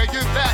you that